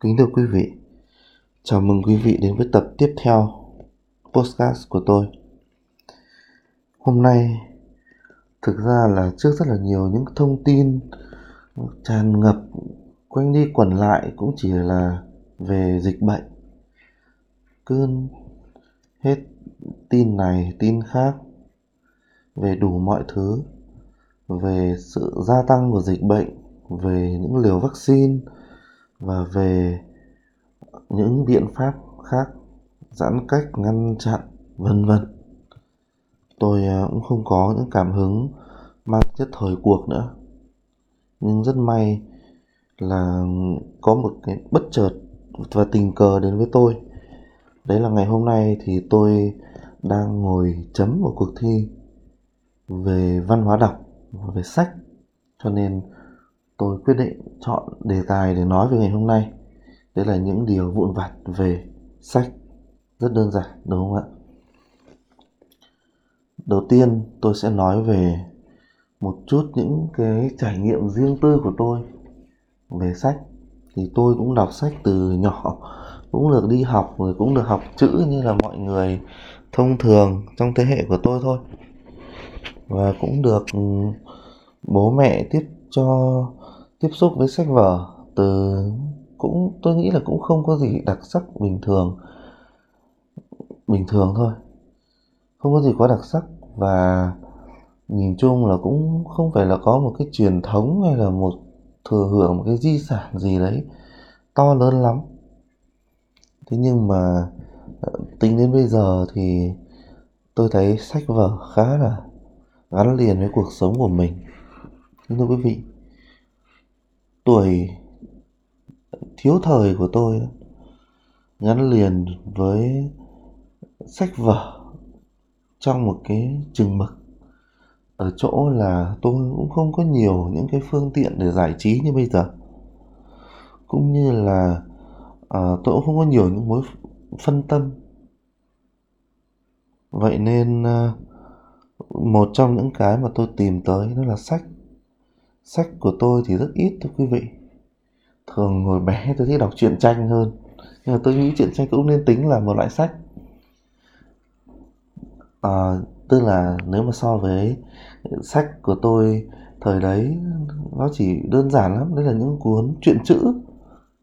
Kính thưa quý vị, chào mừng quý vị đến với tập tiếp theo podcast của tôi. Hôm nay thực ra là trước rất là nhiều những thông tin tràn ngập quanh đi quẩn lại cũng chỉ là về dịch bệnh. Cứ hết tin này tin khác về đủ mọi thứ về sự gia tăng của dịch bệnh về những liều vaccine và về những biện pháp khác, giãn cách, ngăn chặn, vân vân. Tôi à, cũng không có những cảm hứng mang chất thời cuộc nữa. Nhưng rất may là có một cái bất chợt và tình cờ đến với tôi. Đấy là ngày hôm nay thì tôi đang ngồi chấm một cuộc thi về văn hóa đọc và về sách. Cho nên tôi quyết định chọn đề tài để nói về ngày hôm nay. Đấy là những điều vụn vặt về sách. Rất đơn giản, đúng không ạ? Đầu tiên, tôi sẽ nói về một chút những cái trải nghiệm riêng tư của tôi về sách. Thì tôi cũng đọc sách từ nhỏ, cũng được đi học rồi cũng được học chữ như là mọi người thông thường trong thế hệ của tôi thôi. Và cũng được ừ, bố mẹ tiếp cho tiếp xúc với sách vở từ cũng, tôi nghĩ là cũng không có gì đặc sắc bình thường. Bình thường thôi. Không có gì quá đặc sắc. Và nhìn chung là cũng không phải là có một cái truyền thống hay là một thừa hưởng, một cái di sản gì đấy to lớn lắm. Thế nhưng mà ờ, tính đến bây giờ thì tôi thấy sách vở khá là gắn liền với cuộc sống của mình. Vâng thưa quý vị tuổi thiếu thời của tôi gắn liền với sách vở trong một cái chừng mực. Ở chỗ là tôi cũng không có nhiều những cái phương tiện để giải trí như bây giờ. Cũng như là à, tôi cũng không có nhiều những mối phân tâm. Vậy nên à, một trong những cái mà tôi tìm tới đó là sách sách của tôi thì rất ít thưa quý vị. Thường hồi bé tôi thích đọc truyện tranh hơn. Nhưng mà tôi nghĩ truyện tranh cũng nên tính là một loại sách. À, tức là nếu mà so với sách của tôi thời đấy nó chỉ đơn giản lắm. Đấy là những cuốn truyện chữ.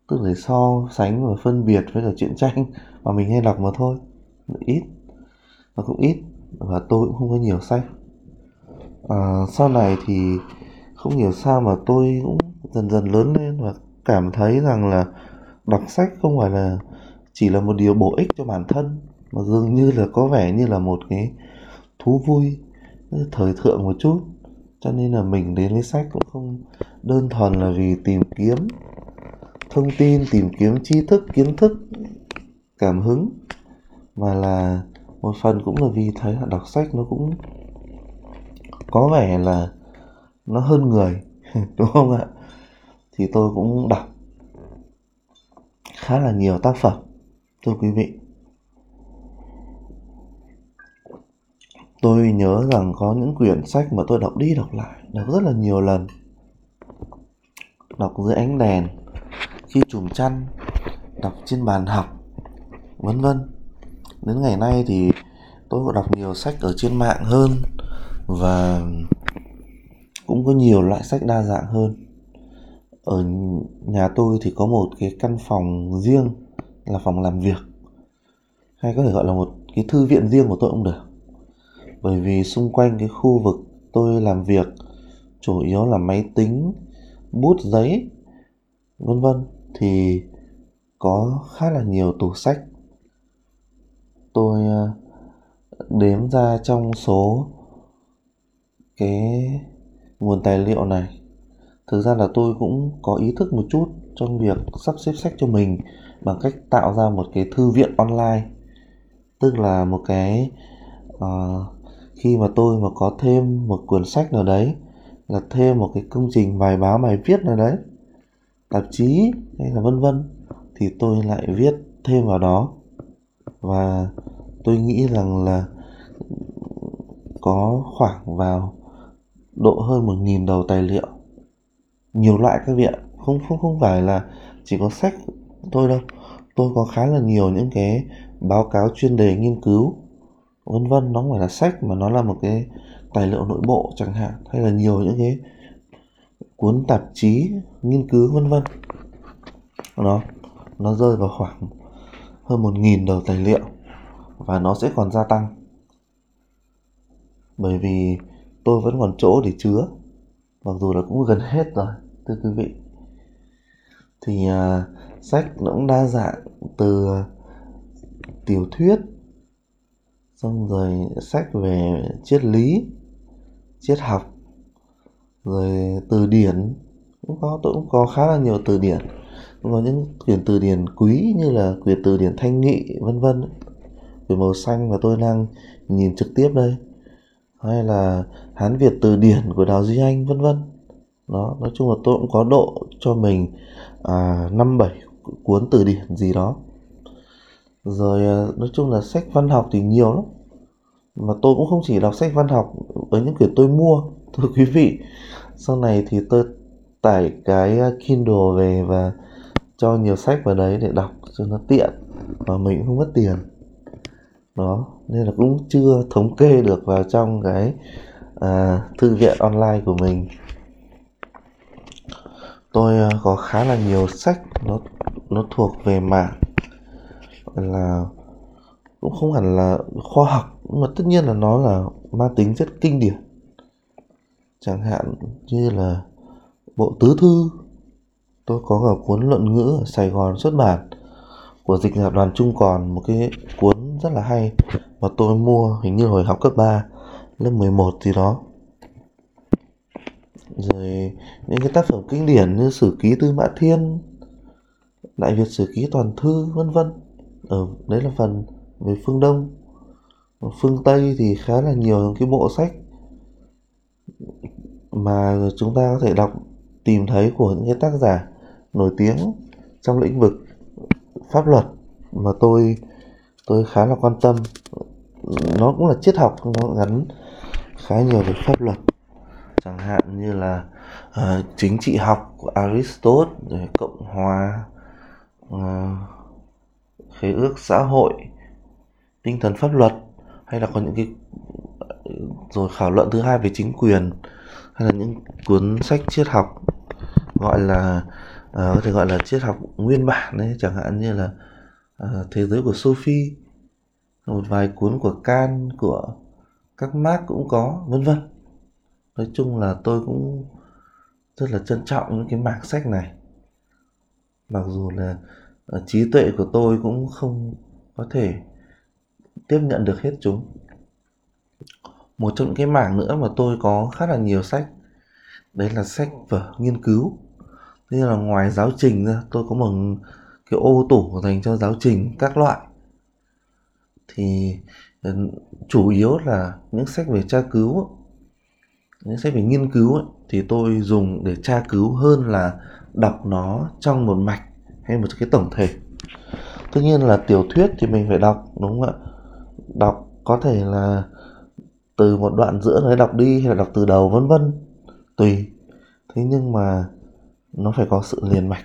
Tức là để so sánh và phân biệt với cả truyện tranh mà mình hay đọc mà thôi. Ít. Và cũng ít và tôi cũng không có nhiều sách. À, sau này thì không hiểu sao mà tôi cũng dần dần lớn lên và cảm thấy rằng là đọc sách không phải là chỉ là một điều bổ ích cho bản thân, mà dường như là có vẻ như là một cái thú vui thời thượng một chút. Cho nên là mình đến với sách cũng không đơn thuần là vì tìm kiếm thông tin, tìm kiếm tri thức, kiến thức, cảm hứng, mà là một phần cũng là vì thấy là đọc sách nó cũng có vẻ là nó hơn người, đúng không ạ? Thì tôi cũng đọc khá là nhiều tác phẩm, thưa quý vị. Tôi nhớ rằng có những quyển sách mà tôi đọc đi đọc lại, đọc rất là nhiều lần. Đọc dưới ánh đèn, khi chùm chăn, đọc trên bàn học, vân vân. Đến ngày nay thì tôi đọc nhiều sách ở trên mạng hơn và cũng có nhiều loại sách đa dạng hơn. Ở nhà tôi thì có một cái căn phòng riêng là phòng làm việc, hay có thể gọi là một cái thư viện riêng của tôi cũng được. Bởi vì xung quanh cái khu vực tôi làm việc chủ yếu là máy tính, bút, giấy, vân vân, thì có khá là nhiều tủ sách. Tôi ờ, đếm ra trong số cái nguồn tài liệu này. Thực ra là tôi cũng có ý thức một chút trong việc sắp xếp sách cho mình bằng cách tạo ra một cái thư viện online. Tức là một cái uh, khi mà tôi mà có thêm một cuốn sách nào đấy là thêm một cái công trình bài báo bài viết nào đấy tạp chí hay là vân vân thì tôi lại viết thêm vào đó. Và tôi nghĩ rằng là có khoảng vào độ hơn một nghìn đầu tài liệu. Nhiều loại các vị ạ, không không không phải là chỉ có sách tôi đâu. Tôi có khá là nhiều những cái báo cáo chuyên đề nghiên cứu, vân vân. Nó không phải là sách mà nó là một cái tài liệu nội bộ chẳng hạn, hay là nhiều những cái cuốn tạp chí nghiên cứu, vân vân. Nó nó rơi vào khoảng hơn một nghìn đầu tài liệu và nó sẽ còn gia tăng. Bởi vì tôi vẫn còn chỗ để chứa. Mặc dù là cũng gần hết rồi thưa quý vị. Thì uh, sách nó cũng đa dạng từ à, tiểu thuyết xong rồi sách về triết lý triết học rồi từ điển. Cũng có tôi cũng có khá là nhiều từ điển. Có những quyển từ điển quý như là quyển từ điển thanh nghị vân vân. Quyển màu xanh mà tôi đang nhìn trực tiếp đây hay là hán việt từ điển của đào duy anh vân vân. Đó nói chung là tôi cũng có độ cho mình à, năm bảy cuốn từ điển gì đó. Rồi à, nói chung là sách văn học thì nhiều lắm. Mà tôi cũng không chỉ đọc sách văn học ở những quyển tôi mua thưa quý vị. Sau này thì tôi tải cái à, Kindle về và cho nhiều sách vào đấy để đọc cho nó tiện và mình cũng không mất tiền đó nên là cũng chưa thống kê được vào trong cái à, thư viện online của mình. Tôi à, có khá là nhiều sách nó nó thuộc về mạng. Là cũng không hẳn là khoa học nhưng mà tất nhiên là nó là mang tính rất kinh điển. Chẳng hạn như là bộ tứ thư. Tôi có cả cuốn luận ngữ ở Sài Gòn xuất bản của dịch giả đoàn Trung còn một cái cuốn rất là hay. Mà tôi mua hình như hồi học cấp 3 lớp 11 gì đó. Rồi những cái tác phẩm kinh điển như sử ký tư mã thiên, đại việt sử ký toàn thư, vân vân. Ở đấy là phần về phương đông. Phương tây thì khá là nhiều những cái bộ sách mà chúng ta có thể đọc, tìm thấy của những cái tác giả nổi tiếng trong lĩnh vực pháp luật. Mà tôi tôi khá là quan tâm. Nó cũng là triết học nó gắn khá nhiều về pháp luật. Chẳng hạn như là uh, chính trị học của Aristotle rồi cộng hòa uh, khế ước xã hội tinh thần pháp luật hay là có những cái rồi khảo luận thứ hai về chính quyền hay là những cuốn sách triết học gọi là uh, có thể gọi là triết học nguyên bản đấy chẳng hạn như là uh, thế giới của Sophie một vài cuốn của Can của các Mark cũng có vân vân. Nói chung là tôi cũng rất là trân trọng những cái mảng sách này. Mặc dù là uh, trí tuệ của tôi cũng không có thể tiếp nhận được hết chúng. Một trong những cái mảng nữa mà tôi có khá là nhiều sách đấy là sách vở nghiên cứu. Như là ngoài giáo trình ra tôi có một cái ô tủ dành cho giáo trình các loại. Thì ừ, chủ yếu là những sách về tra cứu những sách về nghiên cứu ấy, thì tôi dùng để tra cứu hơn là đọc nó trong một mạch hay một cái tổng thể. Tất nhiên là tiểu thuyết thì mình phải đọc đúng không ạ? Đọc có thể là từ một đoạn giữa đấy đọc đi hay là đọc từ đầu vân vân tùy. Thế nhưng mà nó phải có sự liền mạch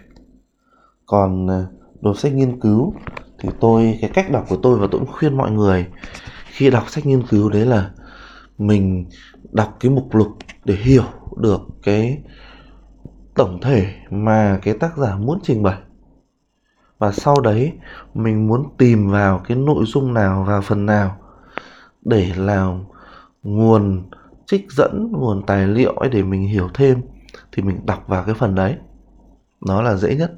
còn ờ, đọc sách nghiên cứu thì tôi, cái cách đọc của tôi và tôi cũng khuyên mọi người khi đọc sách nghiên cứu đấy là mình đọc cái mục lục để hiểu được cái tổng thể mà cái tác giả muốn trình bày. Và sau đấy mình muốn tìm vào cái nội dung nào, vào phần nào để làm nguồn trích dẫn, nguồn tài liệu ấy để mình hiểu thêm thì mình đọc vào cái phần đấy. Nó là dễ nhất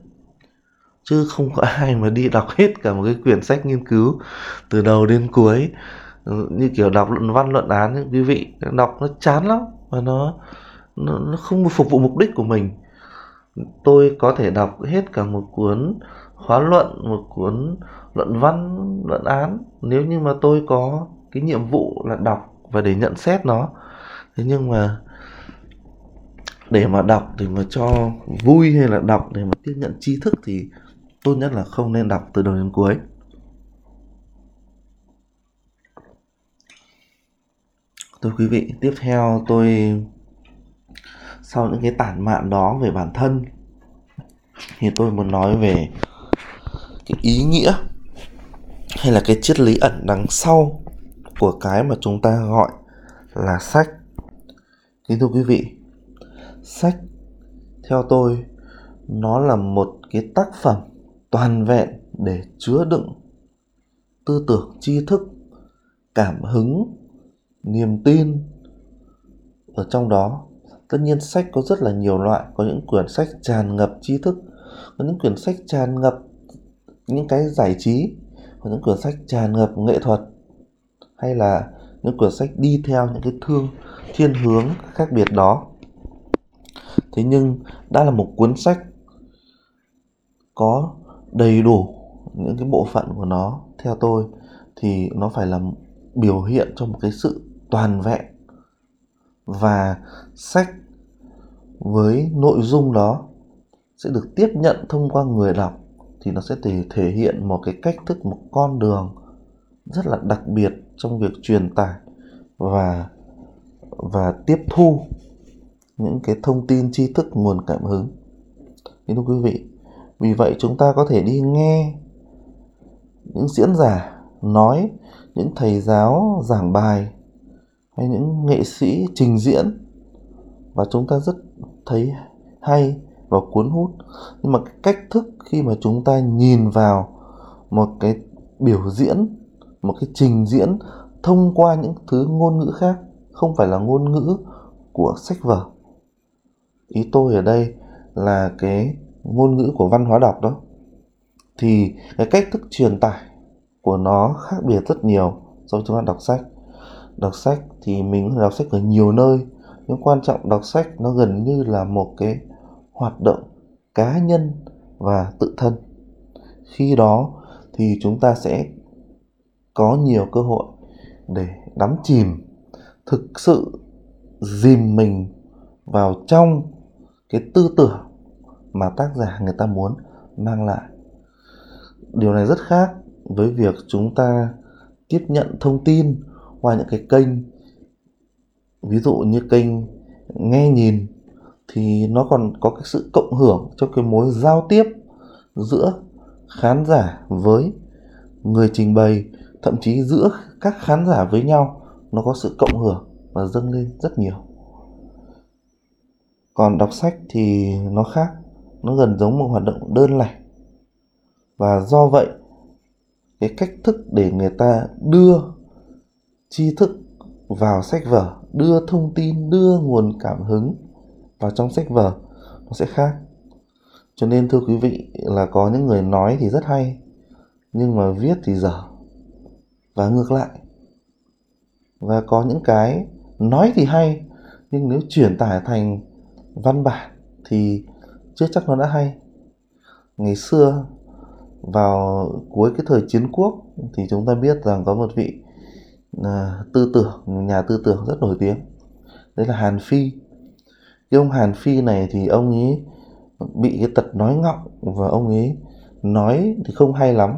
chứ không có ai mà đi đọc hết cả một cái quyển sách nghiên cứu từ đầu đến cuối. Ừ, như kiểu đọc luận văn luận án ấy, quý vị đọc nó chán lắm và nó nó, nó không phục vụ mục đích của mình. Tôi có thể đọc hết cả một cuốn khóa luận một cuốn luận văn luận án. Nếu như mà tôi có cái nhiệm vụ là đọc và để nhận xét nó thế nhưng mà để mà đọc để mà cho vui hay là đọc để mà tiếp nhận tri thức thì tốt nhất là không nên đọc từ đầu đến cuối. Thưa quý vị, tiếp theo tôi sau những cái tản mạn đó về bản thân thì tôi muốn nói về cái ý nghĩa hay là cái triết lý ẩn đằng sau của cái mà chúng ta gọi là sách. Kính thưa quý vị sách theo tôi nó là một cái tác phẩm toàn vẹn để chứa đựng tư tưởng, tri thức, cảm hứng, niềm tin. Ở trong đó, tất nhiên sách có rất là nhiều loại, có những quyển sách tràn ngập tri thức, có những quyển sách tràn ngập những cái giải trí, có những quyển sách tràn ngập nghệ thuật, hay là những quyển sách đi theo những cái thương, thiên hướng khác biệt đó. Thế nhưng, đã là một cuốn sách có đầy đủ những cái bộ phận của nó theo tôi, thì nó phải là biểu hiện cho một cái sự toàn vẹn và sách với nội dung đó sẽ được tiếp nhận thông qua người đọc, thì nó sẽ thể thể hiện một cái cách thức, một con đường rất là đặc biệt trong việc truyền tải và và tiếp thu những cái thông tin, tri thức, nguồn cảm hứng. Kính thưa quý vị vì vậy chúng ta có thể đi nghe những diễn giả nói, những thầy giáo giảng bài hay những nghệ sĩ trình diễn. Và chúng ta rất thấy hay và cuốn hút. Nhưng mà cái cách thức khi mà chúng ta nhìn vào một cái biểu diễn, một cái trình diễn thông qua những thứ ngôn ngữ khác, không phải là ngôn ngữ của sách vở. Ý tôi ở đây là cái ngôn ngữ của văn hóa đọc đó, thì cái cách thức truyền tải của nó khác biệt rất nhiều so với chúng ta đọc sách. Đọc sách thì mình đọc sách ở nhiều nơi, nhưng quan trọng đọc sách nó gần như là một cái hoạt động cá nhân và tự thân. Khi đó thì chúng ta sẽ có nhiều cơ hội để đắm chìm, thực sự dìm mình vào trong cái tư tưởng mà tác giả người ta muốn mang lại. Điều này rất khác với việc chúng ta tiếp nhận thông tin qua những cái kênh. Ví dụ như kênh nghe nhìn thì nó còn có cái sự cộng hưởng cho cái mối giao tiếp giữa khán giả với người trình bày. Thậm chí giữa các khán giả với nhau, nó có sự cộng hưởng và dâng lên rất nhiều. Còn đọc sách thì nó khác nó gần giống một hoạt động đơn lẻ. Và do vậy, cái cách thức để người ta đưa tri thức vào sách vở, đưa thông tin, đưa nguồn cảm hứng vào trong sách vở, nó sẽ khác. Cho nên, thưa quý vị, là có những người nói thì rất hay, nhưng mà viết thì dở, và ngược lại. Và có những cái nói thì hay, nhưng nếu chuyển tải thành văn bản thì chưa chắc nó đã hay. Ngày xưa vào cuối cái thời chiến quốc thì chúng ta biết rằng có một vị à, tư tưởng nhà tư tưởng rất nổi tiếng. Đấy là Hàn Phi. Cái ông Hàn Phi này thì ông ấy bị cái tật nói ngọng và ông ấy nói thì không hay lắm.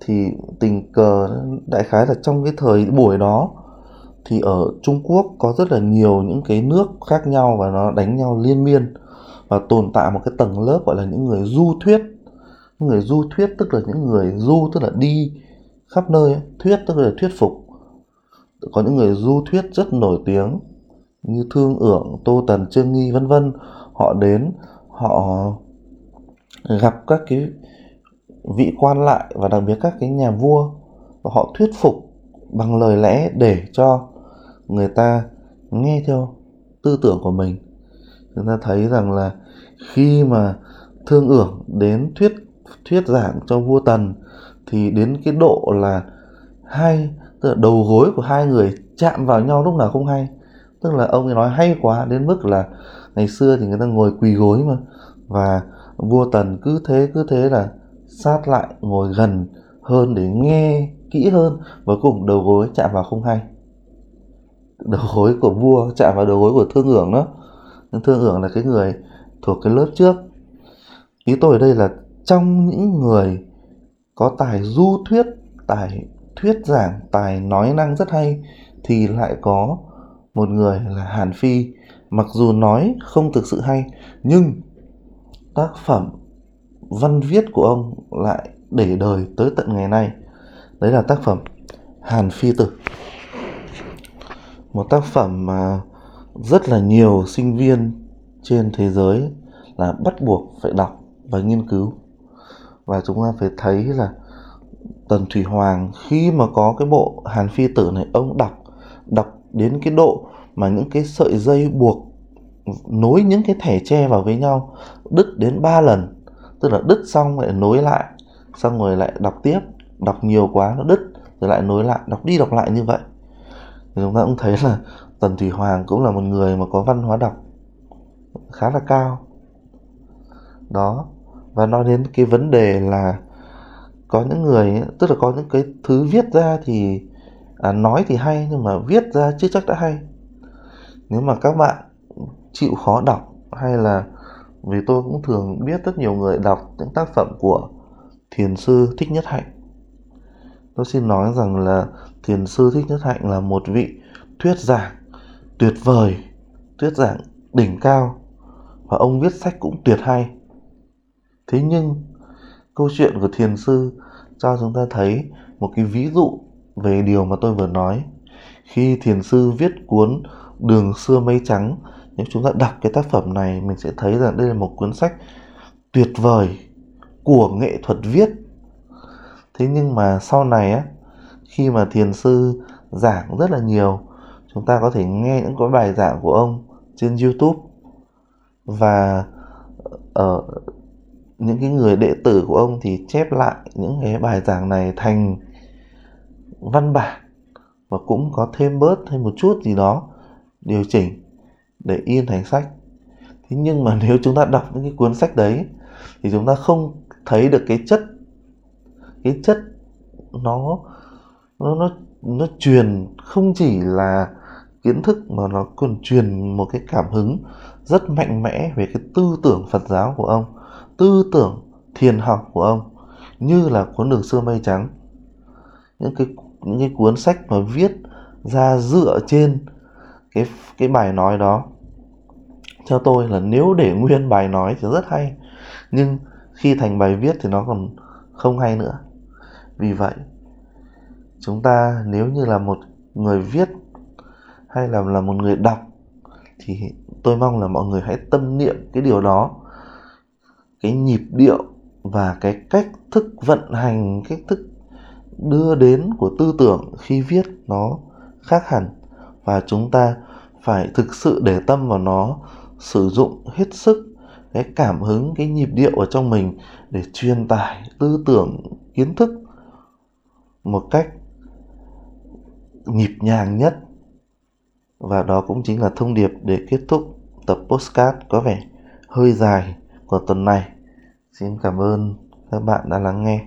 Thì tình cờ đại khái là trong cái thời buổi đó thì ở Trung Quốc có rất là nhiều những cái nước khác nhau và nó đánh nhau liên miên và tồn tại một cái tầng lớp gọi là những người du thuyết. Những người du thuyết tức là những người du, tức là đi khắp nơi thuyết tức là thuyết phục. Có những người du thuyết rất nổi tiếng như thương ưởng, tô tần, trương nghi, vân vân. Họ đến, họ gặp các cái vị quan lại và đặc biệt các cái nhà vua và họ thuyết phục bằng lời lẽ để cho người ta nghe theo tư tưởng của mình chúng ta thấy rằng là khi mà thương ưởng đến thuyết thuyết giảng cho vua tần, thì đến cái độ là hai, tức là đầu gối của hai người chạm vào nhau lúc nào không hay. Tức là ông ấy nói hay quá, đến mức là ngày xưa thì người ta ngồi quỳ gối mà. Và vua tần cứ thế cứ thế là sát lại, ngồi gần hơn để nghe kỹ hơn và cùng đầu gối chạm vào không hay. Đầu gối của vua chạm vào đầu gối của thương hưởng đó thương hưởng là cái người thuộc cái lớp trước. Ý tôi ở đây là trong những người có tài du thuyết, tài thuyết giảng, tài nói năng rất hay, thì lại có một người là hàn phi. Mặc dù nói không thực sự hay, nhưng tác phẩm văn viết của ông lại để đời tới tận ngày nay. Đấy là tác phẩm Hàn Phi Tử. Một tác phẩm mà rất là nhiều sinh viên trên thế giới là bắt buộc phải đọc và nghiên cứu. Và chúng ta phải thấy là Tần Thủy Hoàng khi mà có cái bộ Hàn Phi Tử này, ông đọc đọc đến cái độ mà những cái sợi dây buộc, nối những cái thẻ tre vào với nhau, đứt đến 3 lần. Tức là đứt xong lại nối lại, xong rồi lại đọc tiếp. Đọc nhiều quá nó đứt, rồi lại nối lại, đọc đi đọc lại như vậy. Thì chúng ta cũng thấy là Tần Thủy Hoàng cũng là một người mà có văn hóa đọc khá là cao. Đó và nói đến cái vấn đề là có những người tức là có những cái thứ viết ra thì à, nói thì hay nhưng mà viết ra chưa chắc đã hay. Nếu mà các bạn chịu khó đọc hay là vì tôi cũng thường biết rất nhiều người đọc những tác phẩm của thiền sư thích nhất hạnh. Tôi xin nói rằng là thiền sư thích nhất hạnh là một vị thuyết giảng tuyệt vời, thuyết giảng đỉnh cao và ông viết sách cũng tuyệt hay. Thế nhưng, câu chuyện của thiền sư cho chúng ta thấy một cái ví dụ về điều mà tôi vừa nói. Khi thiền sư viết cuốn đường xưa mây trắng, nếu chúng ta đọc cái tác phẩm này, mình sẽ thấy rằng đây là một cuốn sách tuyệt vời của nghệ thuật viết. Thế nhưng mà sau này á, khi mà thiền sư giảng rất là nhiều chúng ta có thể nghe những cái bài giảng của ông trên youtube. Và ở những cái người đệ tử của ông thì chép lại những cái bài giảng này thành văn bản và cũng có thêm bớt thêm một chút gì đó điều chỉnh để in thành sách. Thế nhưng mà nếu chúng ta đọc những cái cuốn sách đấy thì chúng ta không thấy được cái chất cái chất nó nó nó nó truyền không chỉ là kiến thức mà nó còn truyền một cái cảm hứng rất mạnh mẽ về cái tư tưởng Phật giáo của ông, tư tưởng thiền học của ông, như là cuốn đường xưa mây trắng. Những cái những cái cuốn sách mà viết ra dựa trên cái cái bài nói đó. Theo tôi là nếu để nguyên bài nói thì rất hay, nhưng khi thành bài viết thì nó còn không hay nữa. Vì vậy, chúng ta nếu như là một người viết hay là là một người đọc, thì tôi mong là mọi người hãy tâm niệm cái điều đó. Cái nhịp điệu và cái cách thức vận hành, cách thức đưa đến của tư tưởng khi viết nó khác hẳn. Và chúng ta phải thực sự để tâm vào nó, sử dụng hết sức cái cảm hứng, cái nhịp điệu ở trong mình để truyền tải tư tưởng, kiến thức một cách nhịp nhàng nhất và đó cũng chính là thông điệp để kết thúc tập postcard có vẻ hơi dài của tuần này. Xin cảm ơn các bạn đã lắng nghe.